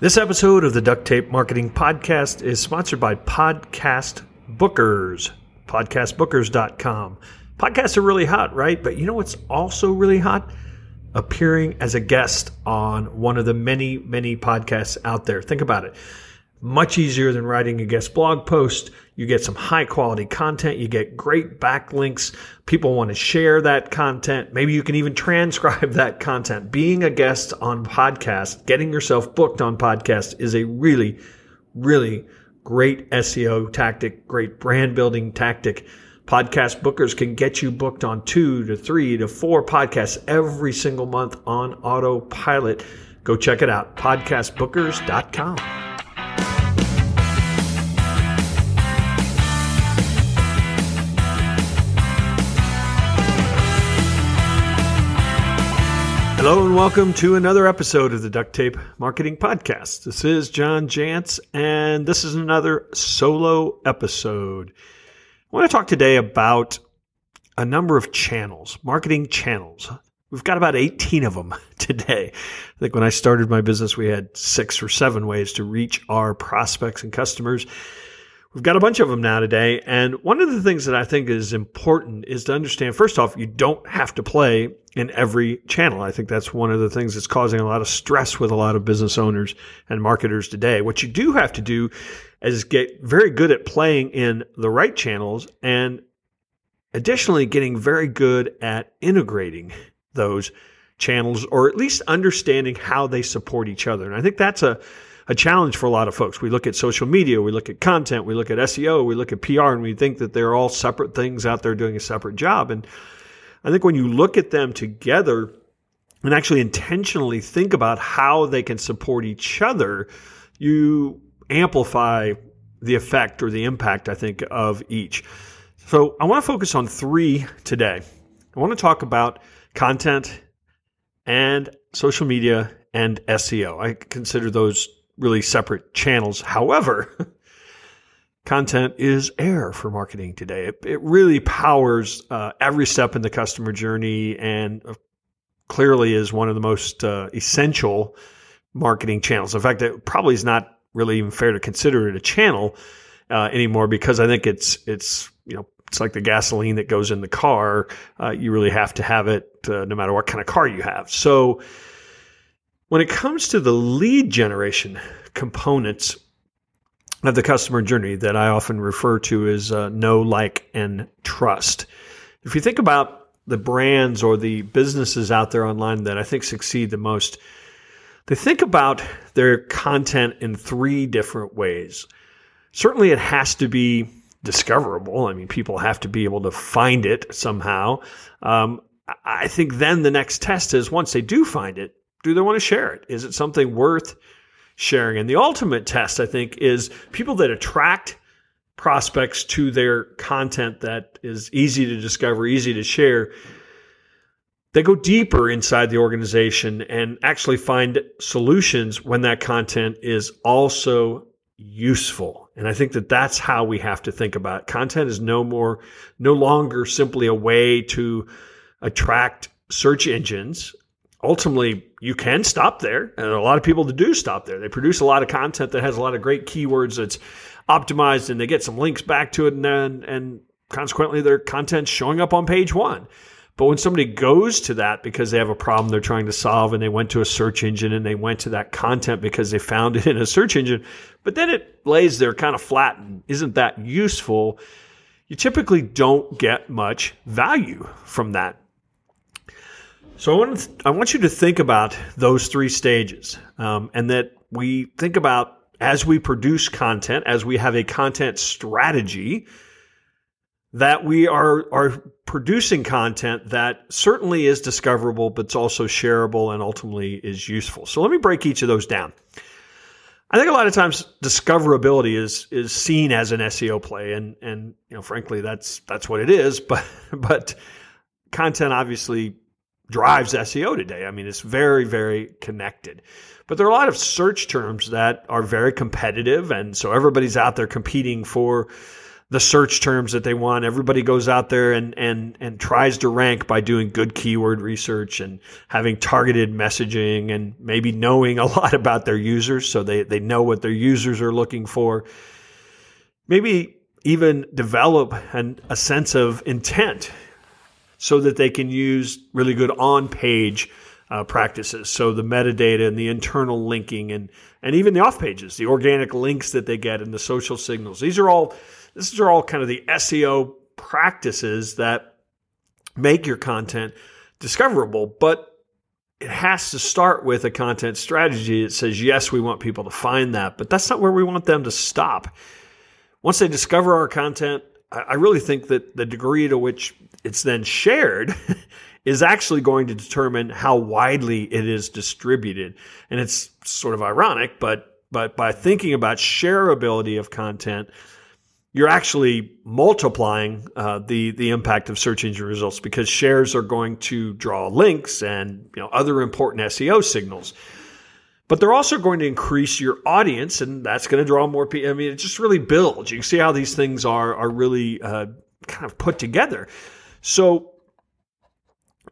This episode of the Duct Tape Marketing Podcast is sponsored by Podcast Bookers, podcastbookers.com. Podcasts are really hot, right? But you know what's also really hot? Appearing as a guest on one of the many, many podcasts out there. Think about it much easier than writing a guest blog post. You get some high quality content. You get great backlinks. People want to share that content. Maybe you can even transcribe that content. Being a guest on podcast, getting yourself booked on podcast is a really, really great SEO tactic, great brand building tactic. Podcast bookers can get you booked on two to three to four podcasts every single month on autopilot. Go check it out, podcastbookers.com. Hello and welcome to another episode of the Duct Tape Marketing Podcast. This is John Jantsch, and this is another solo episode. I want to talk today about a number of channels, marketing channels. We've got about 18 of them today. I think when I started my business, we had six or seven ways to reach our prospects and customers. We've got a bunch of them now today. And one of the things that I think is important is to understand first off, you don't have to play in every channel. I think that's one of the things that's causing a lot of stress with a lot of business owners and marketers today. What you do have to do is get very good at playing in the right channels and additionally getting very good at integrating those channels or at least understanding how they support each other. And I think that's a a challenge for a lot of folks. We look at social media, we look at content, we look at SEO, we look at PR, and we think that they're all separate things out there doing a separate job. And I think when you look at them together and actually intentionally think about how they can support each other, you amplify the effect or the impact, I think, of each. So I want to focus on three today. I want to talk about content and social media and SEO. I consider those really separate channels. However, content is air for marketing today. It, it really powers uh, every step in the customer journey and uh, clearly is one of the most uh, essential marketing channels. In fact, it probably is not really even fair to consider it a channel uh, anymore because I think it's it's you know it's like the gasoline that goes in the car. Uh, you really have to have it uh, no matter what kind of car you have. So when it comes to the lead generation components of the customer journey that I often refer to as uh, know, like, and trust, if you think about the brands or the businesses out there online that I think succeed the most, they think about their content in three different ways. Certainly, it has to be discoverable. I mean, people have to be able to find it somehow. Um, I think then the next test is once they do find it, do they want to share it? Is it something worth sharing? And the ultimate test, I think, is people that attract prospects to their content that is easy to discover, easy to share. They go deeper inside the organization and actually find solutions when that content is also useful. And I think that that's how we have to think about it. content is no more, no longer simply a way to attract search engines ultimately you can stop there and a lot of people do stop there. They produce a lot of content that has a lot of great keywords that's optimized and they get some links back to it and then and consequently their content's showing up on page one. But when somebody goes to that because they have a problem they're trying to solve and they went to a search engine and they went to that content because they found it in a search engine but then it lays there kind of flat and isn't that useful you typically don't get much value from that so I want I want you to think about those three stages, um, and that we think about as we produce content, as we have a content strategy, that we are are producing content that certainly is discoverable, but it's also shareable and ultimately is useful. So let me break each of those down. I think a lot of times discoverability is is seen as an SEO play, and and you know, frankly, that's that's what it is. But but content obviously drives SEO today. I mean, it's very, very connected. But there are a lot of search terms that are very competitive. And so everybody's out there competing for the search terms that they want. Everybody goes out there and, and, and tries to rank by doing good keyword research and having targeted messaging and maybe knowing a lot about their users so they, they know what their users are looking for. Maybe even develop an, a sense of intent so that they can use really good on page uh, practices. So the metadata and the internal linking and, and even the off pages, the organic links that they get and the social signals. These are all, these are all kind of the SEO practices that make your content discoverable, but it has to start with a content strategy that says, yes, we want people to find that, but that's not where we want them to stop. Once they discover our content, I really think that the degree to which it's then shared is actually going to determine how widely it is distributed. And it's sort of ironic, but but by thinking about shareability of content, you're actually multiplying uh, the the impact of search engine results because shares are going to draw links and you know other important SEO signals. But they're also going to increase your audience, and that's going to draw more people. I mean, it just really builds. You can see how these things are are really uh, kind of put together. So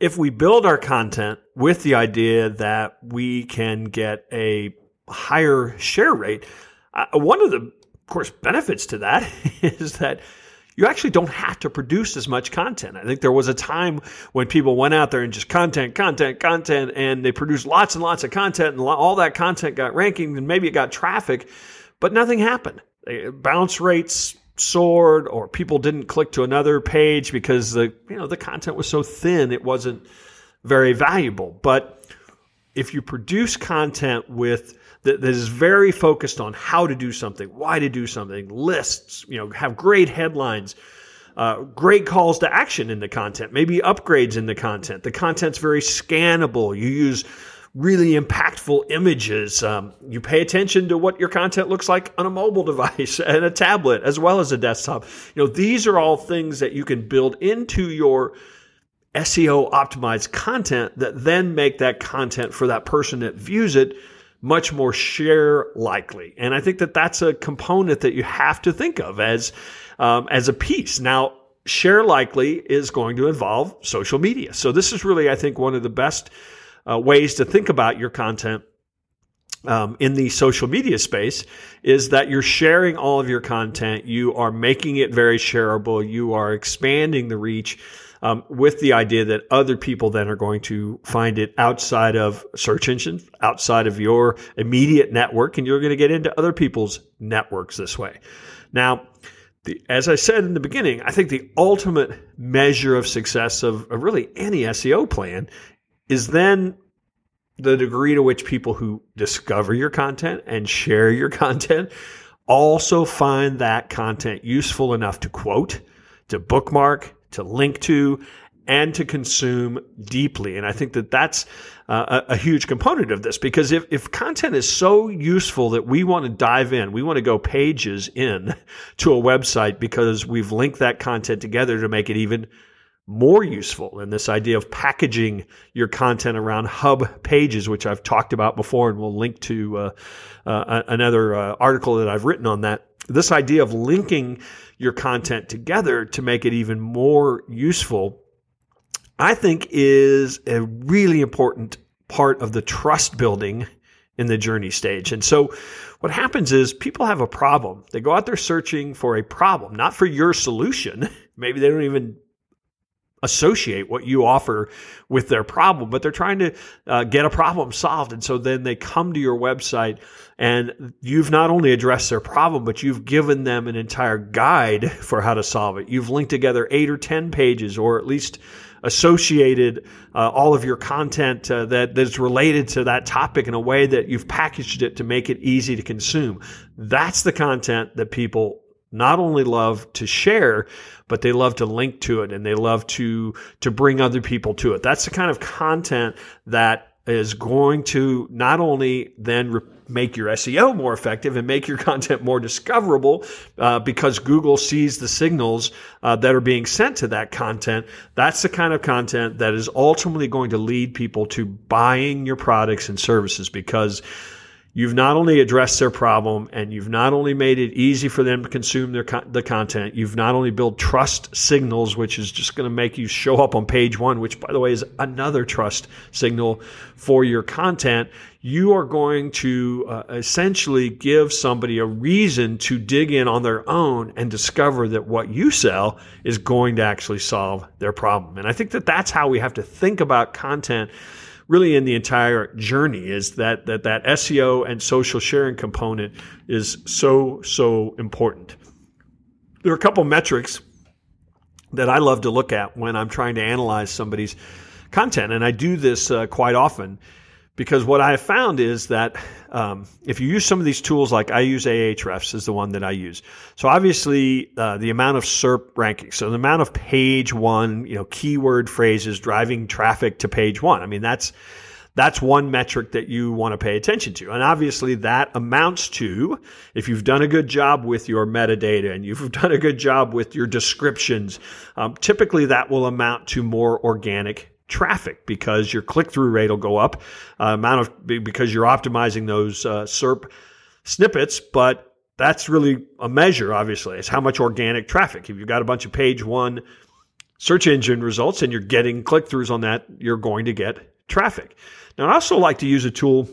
if we build our content with the idea that we can get a higher share rate, uh, one of the, of course, benefits to that is that you actually don't have to produce as much content. I think there was a time when people went out there and just content, content, content, and they produced lots and lots of content, and all that content got ranking, and maybe it got traffic, but nothing happened. Bounce rates soared or people didn't click to another page because the you know the content was so thin it wasn't very valuable. But if you produce content with that, that is very focused on how to do something why to do something lists you know have great headlines uh, great calls to action in the content maybe upgrades in the content. The content's very scannable. You use really impactful images. Um, you pay attention to what your content looks like on a mobile device and a tablet as well as a desktop. You know, these are all things that you can build into your SEO optimized content that then make that content for that person that views it much more share likely. And I think that that's a component that you have to think of as um, as a piece. Now, share likely is going to involve social media. So this is really, I think, one of the best uh, ways to think about your content um, in the social media space is that you're sharing all of your content. You are making it very shareable. You are expanding the reach um, with the idea that other people then are going to find it outside of search engines, outside of your immediate network, and you're going to get into other people's networks this way. Now, the, as I said in the beginning, I think the ultimate measure of success of, of really any SEO plan is then the degree to which people who discover your content and share your content also find that content useful enough to quote, to bookmark, to link to, and to consume deeply. And I think that that's uh, a, a, huge component of this because if, if content is so useful that we want to dive in, we want to go pages in to a website because we've linked that content together to make it even more useful and this idea of packaging your content around hub pages, which I've talked about before, and we'll link to uh, uh, another uh, article that I've written on that. This idea of linking your content together to make it even more useful, I think, is a really important part of the trust building in the journey stage. And so what happens is people have a problem. They go out there searching for a problem, not for your solution. Maybe they don't even associate what you offer with their problem, but they're trying to uh, get a problem solved. And so then they come to your website and you've not only addressed their problem, but you've given them an entire guide for how to solve it. You've linked together eight or 10 pages or at least associated uh, all of your content uh, that that's related to that topic in a way that you've packaged it to make it easy to consume. That's the content that people not only love to share, but they love to link to it and they love to to bring other people to it. That's the kind of content that is going to not only then re- make your SEO more effective and make your content more discoverable uh, because Google sees the signals uh, that are being sent to that content. That's the kind of content that is ultimately going to lead people to buying your products and services because you've not only addressed their problem and you've not only made it easy for them to consume their the content, you've not only built trust signals, which is just going to make you show up on page one, which by the way is another trust signal for your content. You are going to uh, essentially give somebody a reason to dig in on their own and discover that what you sell is going to actually solve their problem. And I think that that's how we have to think about content really in the entire journey is that that that SEO and social sharing component is so so important. There are a couple metrics that I love to look at when I'm trying to analyze somebody's content, and I do this uh, quite often because what I have found is that um, if you use some of these tools, like I use Ahrefs is the one that I use. So obviously, uh, the amount of SERP ranking, so the amount of page one, you know, keyword phrases driving traffic to page one. I mean, that's that's one metric that you want to pay attention to. And obviously that amounts to, if you've done a good job with your metadata and you've done a good job with your descriptions, um, typically that will amount to more organic traffic because your click through rate will go up, uh, amount of because you're optimizing those uh, SERP snippets, but that's really a measure. Obviously, it's how much organic traffic. If you've got a bunch of page one search engine results and you're getting click throughs on that, you're going to get traffic. Now, I also like to use a tool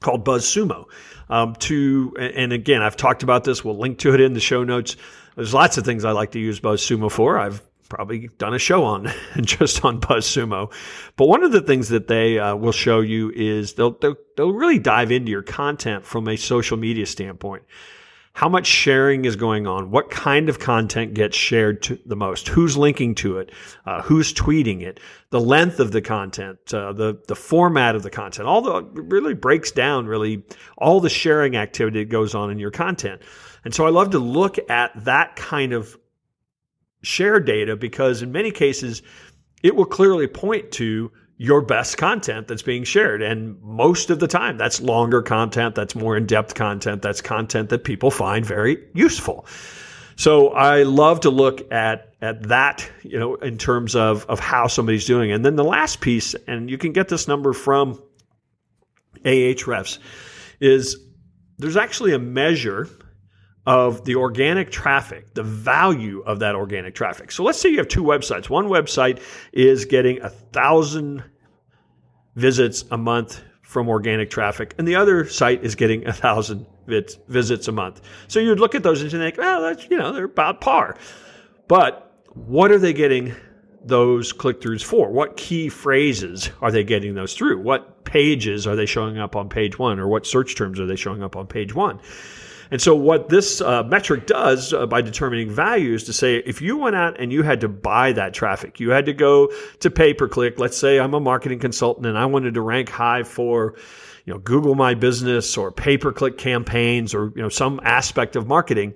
called BuzzSumo. Um, to and again, I've talked about this. We'll link to it in the show notes. There's lots of things I like to use BuzzSumo for. I've probably done a show on just on BuzzSumo. But one of the things that they uh, will show you is they'll, they'll, they'll really dive into your content from a social media standpoint. How much sharing is going on? What kind of content gets shared to the most? Who's linking to it? Uh, who's tweeting it? The length of the content, uh, the the format of the content. All the really breaks down really all the sharing activity that goes on in your content. And so I love to look at that kind of share data because in many cases, it will clearly point to your best content that's being shared. And most of the time, that's longer content, that's more in depth content, that's content that people find very useful. So I love to look at at that, you know, in terms of of how somebody's doing. And then the last piece, and you can get this number from Ahrefs, is there's actually a measure of the organic traffic, the value of that organic traffic. So let's say you have two websites. One website is getting a thousand visits a month from organic traffic, and the other site is getting a thousand visits a month. So you'd look at those and think, well, that's you know they're about par. But what are they getting those click throughs for? What key phrases are they getting those through? What pages are they showing up on page one, or what search terms are they showing up on page one? And so, what this uh, metric does uh, by determining value is to say if you went out and you had to buy that traffic, you had to go to pay per click. Let's say I'm a marketing consultant and I wanted to rank high for you know Google My Business or pay per click campaigns or you know some aspect of marketing.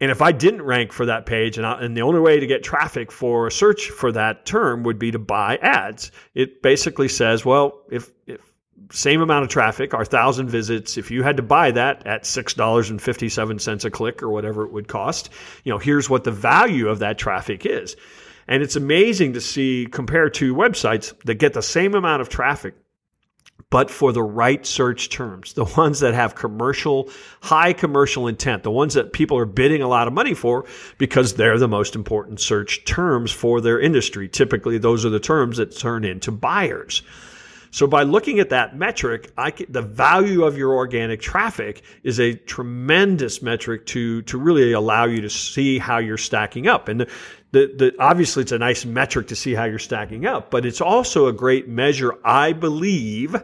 And if I didn't rank for that page, and, I, and, the only way to get traffic for a search for that term would be to buy ads, it basically says, well, if, if same amount of traffic, our thousand visits, if you had to buy that at $6.57 a click or whatever it would cost, you know, here's what the value of that traffic is. And it's amazing to see compared to websites that get the same amount of traffic, but for the right search terms, the ones that have commercial, high commercial intent, the ones that people are bidding a lot of money for because they're the most important search terms for their industry. Typically, those are the terms that turn into buyers. So by looking at that metric, can, the value of your organic traffic is a tremendous metric to to really allow you to see how you're stacking up. And the, the, the, obviously it's a nice metric to see how you're stacking up, but it's also a great measure, I believe,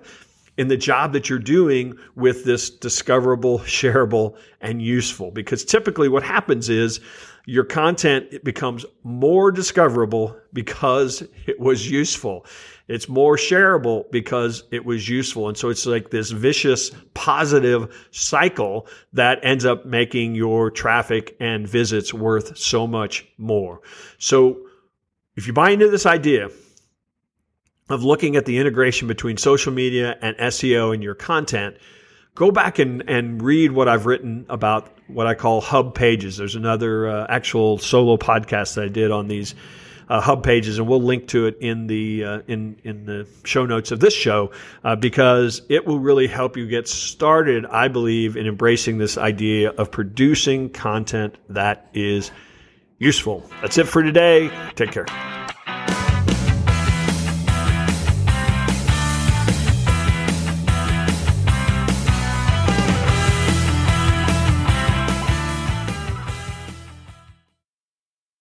in the job that you're doing with this discoverable, shareable, and useful. Because typically what happens is your content it becomes more discoverable because it was useful. It's more shareable because it was useful. And so it's like this vicious positive cycle that ends up making your traffic and visits worth so much more. So if you buy into this idea of looking at the integration between social media and SEO in your content, go back and, and read what I've written about what I call hub pages. There's another uh, actual solo podcast that I did on these uh, hub pages, and we'll link to it in the uh, in in the show notes of this show uh, because it will really help you get started. I believe in embracing this idea of producing content that is useful. That's it for today. Take care.